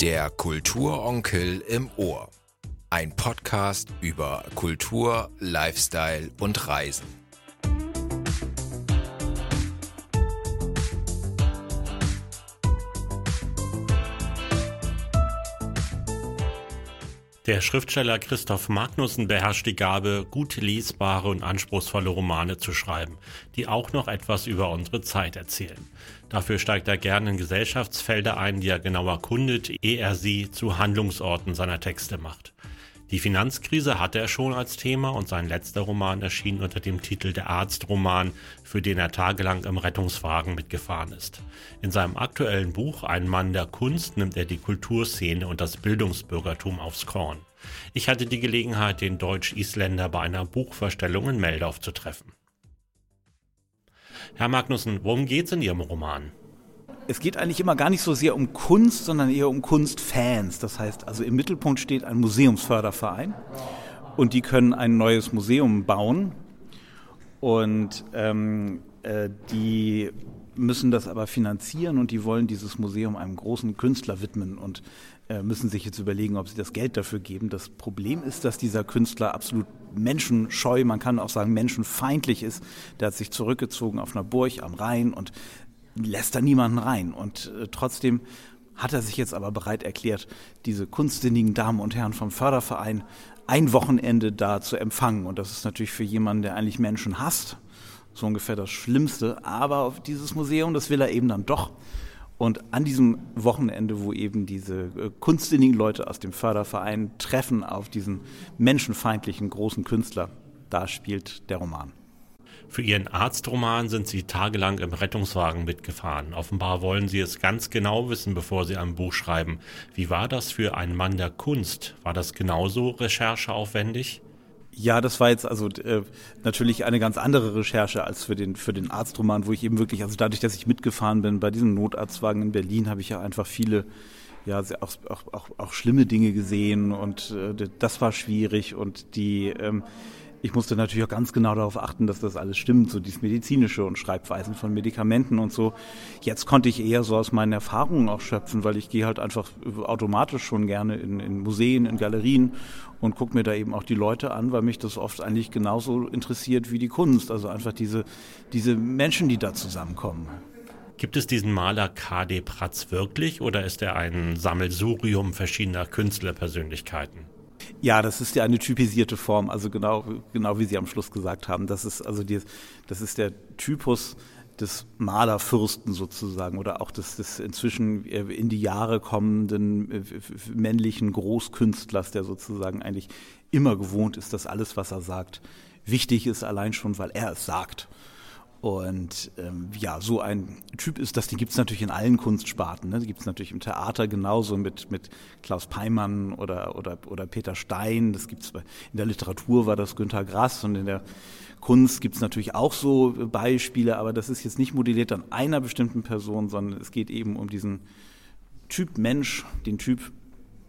Der Kulturonkel im Ohr. Ein Podcast über Kultur, Lifestyle und Reisen. Der Schriftsteller Christoph Magnussen beherrscht die Gabe, gut lesbare und anspruchsvolle Romane zu schreiben, die auch noch etwas über unsere Zeit erzählen. Dafür steigt er gerne in Gesellschaftsfelder ein, die er genau erkundet, ehe er sie zu Handlungsorten seiner Texte macht. Die Finanzkrise hatte er schon als Thema und sein letzter Roman erschien unter dem Titel Der Arztroman, für den er tagelang im Rettungswagen mitgefahren ist. In seinem aktuellen Buch Ein Mann der Kunst nimmt er die Kulturszene und das Bildungsbürgertum aufs Korn. Ich hatte die Gelegenheit, den Deutsch-Isländer bei einer Buchverstellung in Meldorf zu treffen. Herr Magnussen, worum geht's in Ihrem Roman? Es geht eigentlich immer gar nicht so sehr um Kunst, sondern eher um Kunstfans. Das heißt, also im Mittelpunkt steht ein Museumsförderverein und die können ein neues Museum bauen und ähm, äh, die müssen das aber finanzieren und die wollen dieses Museum einem großen Künstler widmen und äh, müssen sich jetzt überlegen, ob sie das Geld dafür geben. Das Problem ist, dass dieser Künstler absolut menschenscheu, man kann auch sagen menschenfeindlich ist. Der hat sich zurückgezogen auf einer Burg am Rhein und lässt da niemanden rein. Und äh, trotzdem hat er sich jetzt aber bereit erklärt, diese kunstsinnigen Damen und Herren vom Förderverein ein Wochenende da zu empfangen. Und das ist natürlich für jemanden, der eigentlich Menschen hasst, so ungefähr das Schlimmste. Aber auf dieses Museum, das will er eben dann doch. Und an diesem Wochenende, wo eben diese äh, kunstsinnigen Leute aus dem Förderverein treffen auf diesen menschenfeindlichen großen Künstler, da spielt der Roman. Für ihren Arztroman sind sie tagelang im Rettungswagen mitgefahren. Offenbar wollen sie es ganz genau wissen, bevor sie ein Buch schreiben. Wie war das für einen Mann der Kunst? War das genauso rechercheaufwendig? Ja, das war jetzt also äh, natürlich eine ganz andere Recherche als für den für den Arztroman, wo ich eben wirklich, also dadurch, dass ich mitgefahren bin bei diesem Notarztwagen in Berlin, habe ich ja einfach viele ja auch, auch, auch, auch schlimme Dinge gesehen und äh, das war schwierig und die ähm, ich musste natürlich auch ganz genau darauf achten, dass das alles stimmt, so dieses medizinische und Schreibweisen von Medikamenten und so. Jetzt konnte ich eher so aus meinen Erfahrungen auch schöpfen, weil ich gehe halt einfach automatisch schon gerne in, in Museen, in Galerien und gucke mir da eben auch die Leute an, weil mich das oft eigentlich genauso interessiert wie die Kunst. Also einfach diese, diese Menschen, die da zusammenkommen. Gibt es diesen Maler K.D. Pratz wirklich oder ist er ein Sammelsurium verschiedener Künstlerpersönlichkeiten? Ja, das ist ja eine typisierte Form, also genau, genau wie Sie am Schluss gesagt haben. Das ist also die, das ist der Typus des Malerfürsten sozusagen oder auch des, des inzwischen in die Jahre kommenden männlichen Großkünstlers, der sozusagen eigentlich immer gewohnt ist, dass alles, was er sagt, wichtig ist, allein schon, weil er es sagt. Und ähm, ja, so ein Typ ist das, die gibt es natürlich in allen Kunstsparten. Ne? Die gibt es natürlich im Theater genauso mit, mit Klaus Peimann oder, oder, oder Peter Stein. Das gibt's in der Literatur war das Günter Grass und in der Kunst gibt es natürlich auch so Beispiele, aber das ist jetzt nicht modelliert an einer bestimmten Person, sondern es geht eben um diesen Typ Mensch, den Typ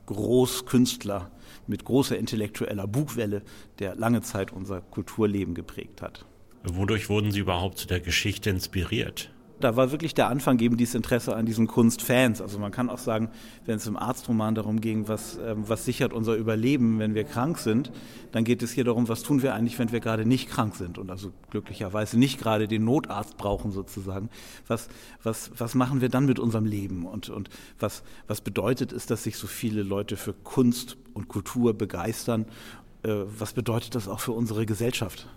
Großkünstler mit großer intellektueller Bugwelle, der lange Zeit unser Kulturleben geprägt hat. Wodurch wurden Sie überhaupt zu der Geschichte inspiriert? Da war wirklich der Anfang eben dieses Interesse an diesen Kunstfans. Also man kann auch sagen, wenn es im Arztroman darum ging, was, ähm, was sichert unser Überleben, wenn wir krank sind, dann geht es hier darum, was tun wir eigentlich, wenn wir gerade nicht krank sind und also glücklicherweise nicht gerade den Notarzt brauchen sozusagen. Was, was, was machen wir dann mit unserem Leben und, und was, was bedeutet es, dass sich so viele Leute für Kunst und Kultur begeistern? Äh, was bedeutet das auch für unsere Gesellschaft?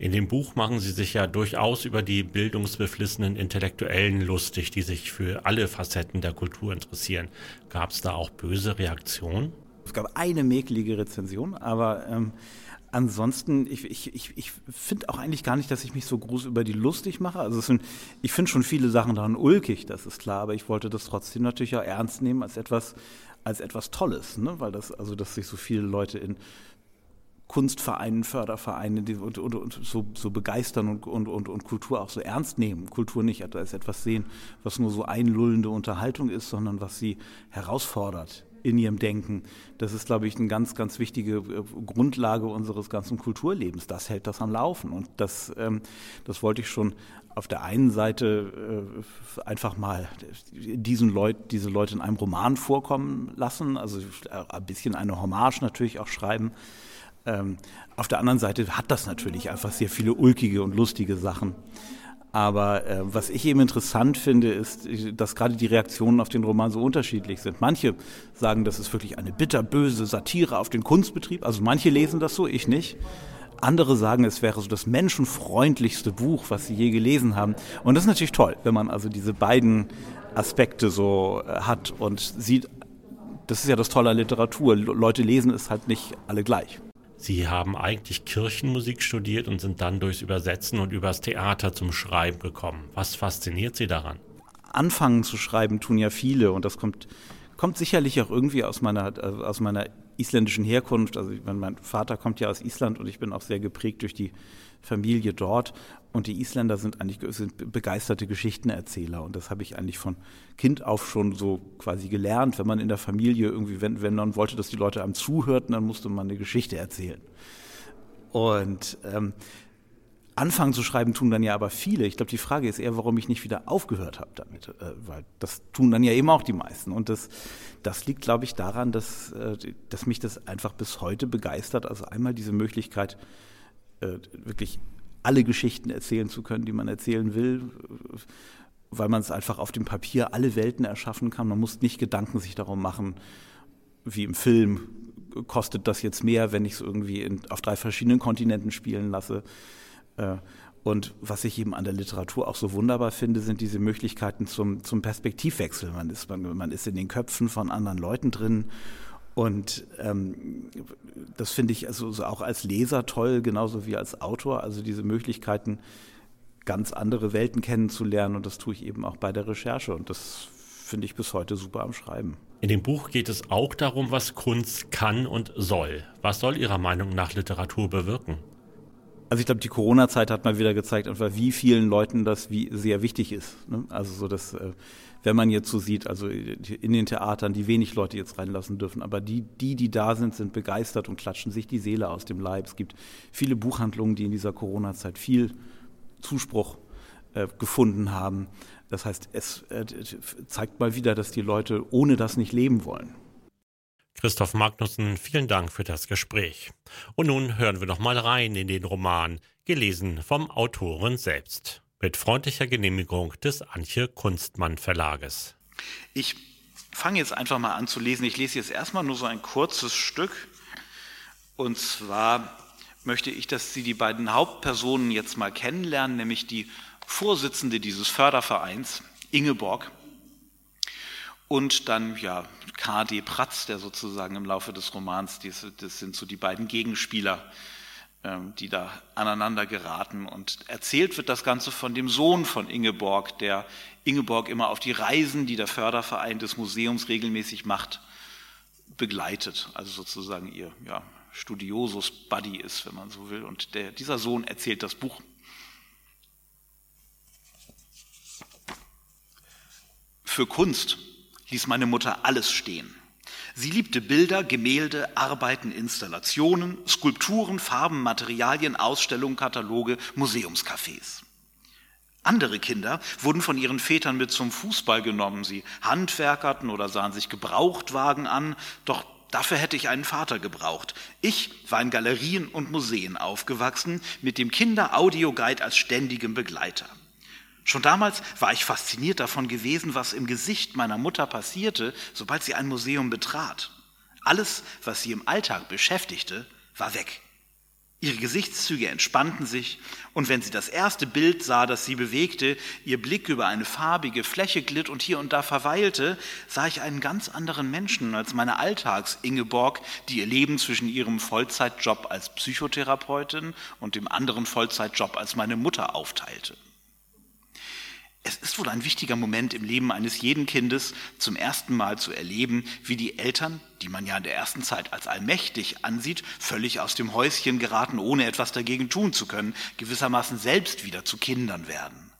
In dem Buch machen Sie sich ja durchaus über die bildungsbeflissenen Intellektuellen lustig, die sich für alle Facetten der Kultur interessieren. Gab es da auch böse Reaktionen? Es gab eine mäkelige Rezension, aber ähm, ansonsten, ich, ich, ich, ich finde auch eigentlich gar nicht, dass ich mich so groß über die lustig mache. Also sind, ich finde schon viele Sachen daran ulkig, das ist klar, aber ich wollte das trotzdem natürlich auch ernst nehmen als etwas, als etwas Tolles, ne? weil das, also dass sich so viele Leute in Kunstvereinen, Fördervereine die, und, und, und so, so, begeistern und, und, und, Kultur auch so ernst nehmen. Kultur nicht als etwas sehen, was nur so einlullende Unterhaltung ist, sondern was sie herausfordert in ihrem Denken. Das ist, glaube ich, eine ganz, ganz wichtige äh, Grundlage unseres ganzen Kulturlebens. Das hält das am Laufen. Und das, ähm, das wollte ich schon auf der einen Seite äh, einfach mal diesen Leut, diese Leute in einem Roman vorkommen lassen, also ein bisschen eine Hommage natürlich auch schreiben. Ähm, auf der anderen Seite hat das natürlich einfach sehr viele ulkige und lustige Sachen. Aber äh, was ich eben interessant finde, ist, dass gerade die Reaktionen auf den Roman so unterschiedlich sind. Manche sagen, das ist wirklich eine bitterböse Satire auf den Kunstbetrieb. Also manche lesen das so, ich nicht. Andere sagen, es wäre so das menschenfreundlichste Buch, was sie je gelesen haben. Und das ist natürlich toll, wenn man also diese beiden Aspekte so äh, hat und sieht, das ist ja das Tolle an Literatur. Leute lesen es halt nicht alle gleich. Sie haben eigentlich Kirchenmusik studiert und sind dann durchs Übersetzen und übers Theater zum Schreiben gekommen. Was fasziniert Sie daran? Anfangen zu schreiben tun ja viele und das kommt, kommt sicherlich auch irgendwie aus meiner, aus meiner isländischen Herkunft. Also mein Vater kommt ja aus Island und ich bin auch sehr geprägt durch die Familie dort. Und die Isländer sind eigentlich sind begeisterte Geschichtenerzähler. Und das habe ich eigentlich von Kind auf schon so quasi gelernt. Wenn man in der Familie irgendwie, wenn, wenn man wollte, dass die Leute einem zuhörten, dann musste man eine Geschichte erzählen. Und ähm, anfangen zu schreiben tun dann ja aber viele. Ich glaube, die Frage ist eher, warum ich nicht wieder aufgehört habe damit. Äh, weil das tun dann ja eben auch die meisten. Und das, das liegt, glaube ich, daran, dass, äh, dass mich das einfach bis heute begeistert. Also einmal diese Möglichkeit, äh, wirklich alle Geschichten erzählen zu können, die man erzählen will, weil man es einfach auf dem Papier alle Welten erschaffen kann. Man muss nicht Gedanken sich darum machen, wie im Film, kostet das jetzt mehr, wenn ich es irgendwie in, auf drei verschiedenen Kontinenten spielen lasse. Äh, und was ich eben an der Literatur auch so wunderbar finde, sind diese Möglichkeiten zum, zum Perspektivwechsel. Man ist, man, man ist in den Köpfen von anderen Leuten drin und ähm, das finde ich also auch als Leser toll, genauso wie als Autor. Also diese Möglichkeiten, ganz andere Welten kennenzulernen. Und das tue ich eben auch bei der Recherche. Und das finde ich bis heute super am Schreiben. In dem Buch geht es auch darum, was Kunst kann und soll. Was soll Ihrer Meinung nach Literatur bewirken? Also ich glaube, die Corona-Zeit hat mal wieder gezeigt, einfach wie vielen Leuten das wie sehr wichtig ist. Ne? Also so, dass äh, wenn man jetzt so sieht, also in den Theatern, die wenig Leute jetzt reinlassen dürfen, aber die, die, die da sind, sind begeistert und klatschen sich die Seele aus dem Leib. Es gibt viele Buchhandlungen, die in dieser Corona-Zeit viel Zuspruch äh, gefunden haben. Das heißt, es äh, zeigt mal wieder, dass die Leute ohne das nicht leben wollen. Christoph Magnussen, vielen Dank für das Gespräch. Und nun hören wir noch mal rein in den Roman, gelesen vom Autoren selbst mit freundlicher Genehmigung des Antje Kunstmann Verlages. Ich fange jetzt einfach mal an zu lesen. Ich lese jetzt erstmal nur so ein kurzes Stück. Und zwar möchte ich, dass Sie die beiden Hauptpersonen jetzt mal kennenlernen, nämlich die Vorsitzende dieses Fördervereins, Ingeborg, und dann ja K.D. Pratz, der sozusagen im Laufe des Romans, das sind so die beiden Gegenspieler ähm, die da aneinander geraten. Und erzählt wird das Ganze von dem Sohn von Ingeborg, der Ingeborg immer auf die Reisen, die der Förderverein des Museums regelmäßig macht, begleitet. Also sozusagen ihr ja, Studiosus Buddy ist, wenn man so will. Und der, dieser Sohn erzählt das Buch. Für Kunst ließ meine Mutter alles stehen. Sie liebte Bilder, Gemälde, Arbeiten, Installationen, Skulpturen, Farben, Materialien, Ausstellungen, Kataloge, Museumscafés. Andere Kinder wurden von ihren Vätern mit zum Fußball genommen. Sie handwerkerten oder sahen sich Gebrauchtwagen an, doch dafür hätte ich einen Vater gebraucht. Ich war in Galerien und Museen aufgewachsen, mit dem Kinder-Audio-Guide als ständigem Begleiter. Schon damals war ich fasziniert davon gewesen, was im Gesicht meiner Mutter passierte, sobald sie ein Museum betrat. Alles, was sie im Alltag beschäftigte, war weg. Ihre Gesichtszüge entspannten sich, und wenn sie das erste Bild sah, das sie bewegte, ihr Blick über eine farbige Fläche glitt und hier und da verweilte, sah ich einen ganz anderen Menschen als meine Alltags-Ingeborg, die ihr Leben zwischen ihrem Vollzeitjob als Psychotherapeutin und dem anderen Vollzeitjob als meine Mutter aufteilte. Es ist wohl ein wichtiger Moment im Leben eines jeden Kindes, zum ersten Mal zu erleben, wie die Eltern, die man ja in der ersten Zeit als allmächtig ansieht, völlig aus dem Häuschen geraten, ohne etwas dagegen tun zu können, gewissermaßen selbst wieder zu Kindern werden.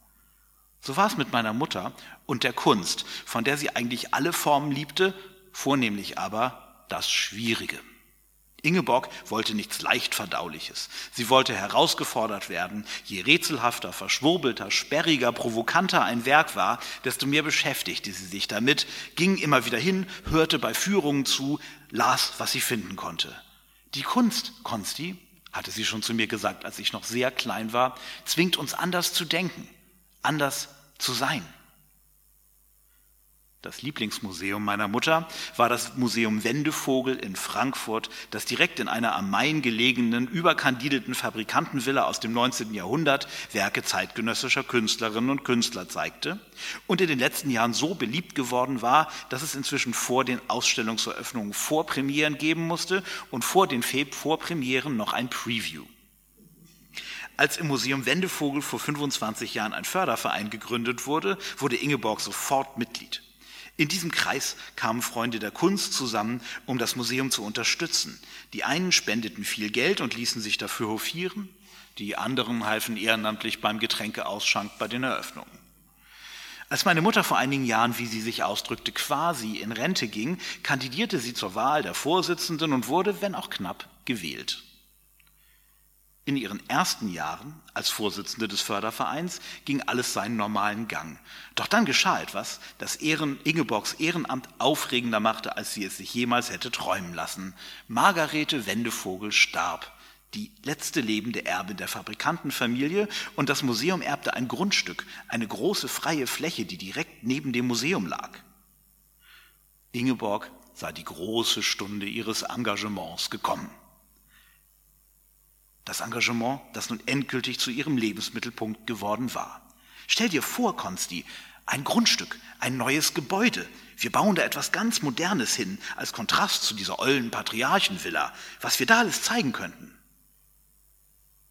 So war es mit meiner Mutter und der Kunst, von der sie eigentlich alle Formen liebte, vornehmlich aber das Schwierige. Ingeborg wollte nichts leicht verdauliches. Sie wollte herausgefordert werden. Je rätselhafter, verschwurbelter, sperriger, provokanter ein Werk war, desto mehr beschäftigte sie sich damit, ging immer wieder hin, hörte bei Führungen zu, las, was sie finden konnte. Die Kunst, Konsti, hatte sie schon zu mir gesagt, als ich noch sehr klein war, zwingt uns anders zu denken, anders zu sein. Das Lieblingsmuseum meiner Mutter war das Museum Wendevogel in Frankfurt, das direkt in einer am Main gelegenen, überkandidelten Fabrikantenvilla aus dem 19. Jahrhundert Werke zeitgenössischer Künstlerinnen und Künstler zeigte und in den letzten Jahren so beliebt geworden war, dass es inzwischen vor den Ausstellungseröffnungen Vorpremieren geben musste und vor den Vorpremieren noch ein Preview. Als im Museum Wendevogel vor 25 Jahren ein Förderverein gegründet wurde, wurde Ingeborg sofort Mitglied. In diesem Kreis kamen Freunde der Kunst zusammen, um das Museum zu unterstützen. Die einen spendeten viel Geld und ließen sich dafür hofieren, die anderen halfen ehrenamtlich beim Getränkeausschank bei den Eröffnungen. Als meine Mutter vor einigen Jahren, wie sie sich ausdrückte, quasi in Rente ging, kandidierte sie zur Wahl der Vorsitzenden und wurde, wenn auch knapp, gewählt. In ihren ersten Jahren als Vorsitzende des Fördervereins ging alles seinen normalen Gang. Doch dann geschah etwas, das Ehren, Ingeborgs Ehrenamt aufregender machte, als sie es sich jemals hätte träumen lassen. Margarete Wendevogel starb, die letzte lebende Erbin der Fabrikantenfamilie, und das Museum erbte ein Grundstück, eine große freie Fläche, die direkt neben dem Museum lag. Ingeborg sah die große Stunde ihres Engagements gekommen. Das Engagement, das nun endgültig zu ihrem Lebensmittelpunkt geworden war. Stell dir vor, Konsti, ein Grundstück, ein neues Gebäude. Wir bauen da etwas ganz Modernes hin, als Kontrast zu dieser ollen Patriarchenvilla, was wir da alles zeigen könnten.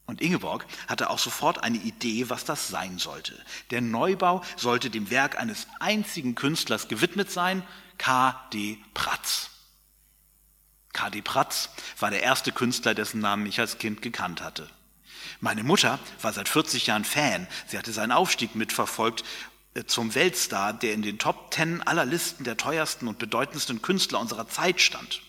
Und Ingeborg hatte auch sofort eine Idee, was das sein sollte. Der Neubau sollte dem Werk eines einzigen Künstlers gewidmet sein, K. D. Pratz. K.D. Pratz war der erste Künstler, dessen Namen ich als Kind gekannt hatte. Meine Mutter war seit 40 Jahren Fan. Sie hatte seinen Aufstieg mitverfolgt äh, zum Weltstar, der in den Top Ten aller Listen der teuersten und bedeutendsten Künstler unserer Zeit stand.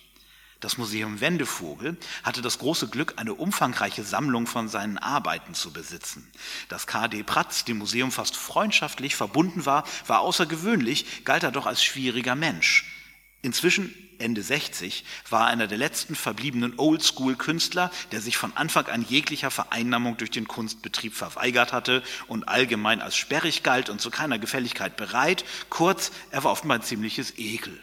Das Museum Wendevogel hatte das große Glück, eine umfangreiche Sammlung von seinen Arbeiten zu besitzen. Dass K.D. Pratz dem Museum fast freundschaftlich verbunden war, war außergewöhnlich, galt er doch als schwieriger Mensch. Inzwischen Ende 60 war einer der letzten verbliebenen Oldschool-Künstler, der sich von Anfang an jeglicher Vereinnahmung durch den Kunstbetrieb verweigert hatte und allgemein als sperrig galt und zu keiner Gefälligkeit bereit. Kurz, er war offenbar ein ziemliches Ekel.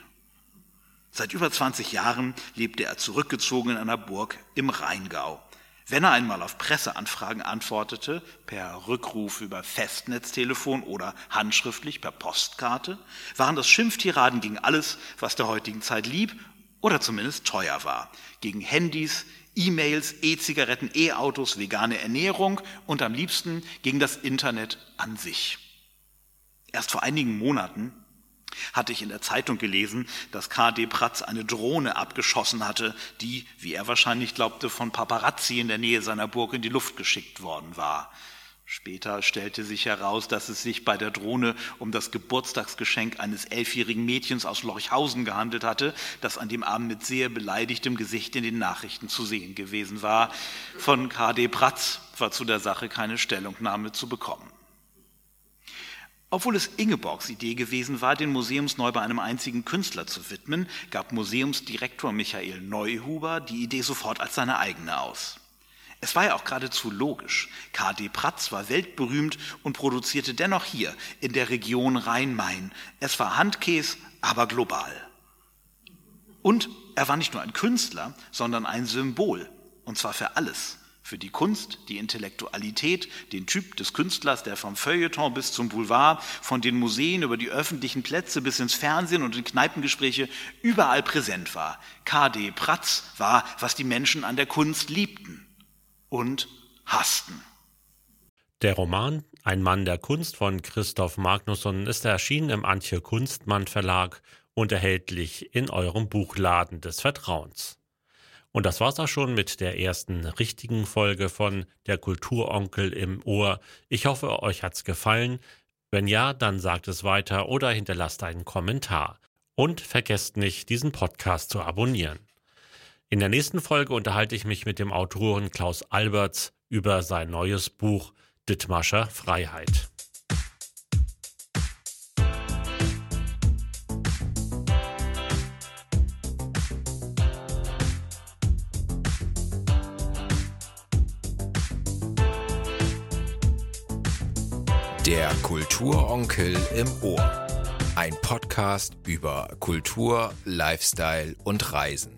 Seit über 20 Jahren lebte er zurückgezogen in einer Burg im Rheingau. Wenn er einmal auf Presseanfragen antwortete, per Rückruf über Festnetztelefon oder handschriftlich per Postkarte, waren das Schimpftiraden gegen alles, was der heutigen Zeit lieb oder zumindest teuer war. Gegen Handys, E-Mails, E-Zigaretten, E-Autos, vegane Ernährung und am liebsten gegen das Internet an sich. Erst vor einigen Monaten hatte ich in der Zeitung gelesen, dass KD Pratz eine Drohne abgeschossen hatte, die, wie er wahrscheinlich glaubte, von Paparazzi in der Nähe seiner Burg in die Luft geschickt worden war. Später stellte sich heraus, dass es sich bei der Drohne um das Geburtstagsgeschenk eines elfjährigen Mädchens aus Lorchhausen gehandelt hatte, das an dem Abend mit sehr beleidigtem Gesicht in den Nachrichten zu sehen gewesen war. Von KD Pratz war zu der Sache keine Stellungnahme zu bekommen. Obwohl es Ingeborgs Idee gewesen war, den Museumsneubau einem einzigen Künstler zu widmen, gab Museumsdirektor Michael Neuhuber die Idee sofort als seine eigene aus. Es war ja auch geradezu logisch. KD Pratz war weltberühmt und produzierte dennoch hier in der Region Rhein-Main. Es war Handkäse, aber global. Und er war nicht nur ein Künstler, sondern ein Symbol, und zwar für alles, für die Kunst, die Intellektualität, den Typ des Künstlers, der vom Feuilleton bis zum Boulevard, von den Museen über die öffentlichen Plätze bis ins Fernsehen und in Kneipengespräche überall präsent war. KD Pratz war, was die Menschen an der Kunst liebten und hassten. Der Roman Ein Mann der Kunst von Christoph Magnusson ist erschienen im Antje Kunstmann Verlag und erhältlich in eurem Buchladen des Vertrauens. Und das war's auch schon mit der ersten richtigen Folge von Der Kulturonkel im Ohr. Ich hoffe, euch hat's gefallen. Wenn ja, dann sagt es weiter oder hinterlasst einen Kommentar. Und vergesst nicht, diesen Podcast zu abonnieren. In der nächsten Folge unterhalte ich mich mit dem Autoren Klaus Alberts über sein neues Buch Dittmarscher Freiheit. Kulturonkel im Ohr. Ein Podcast über Kultur, Lifestyle und Reisen.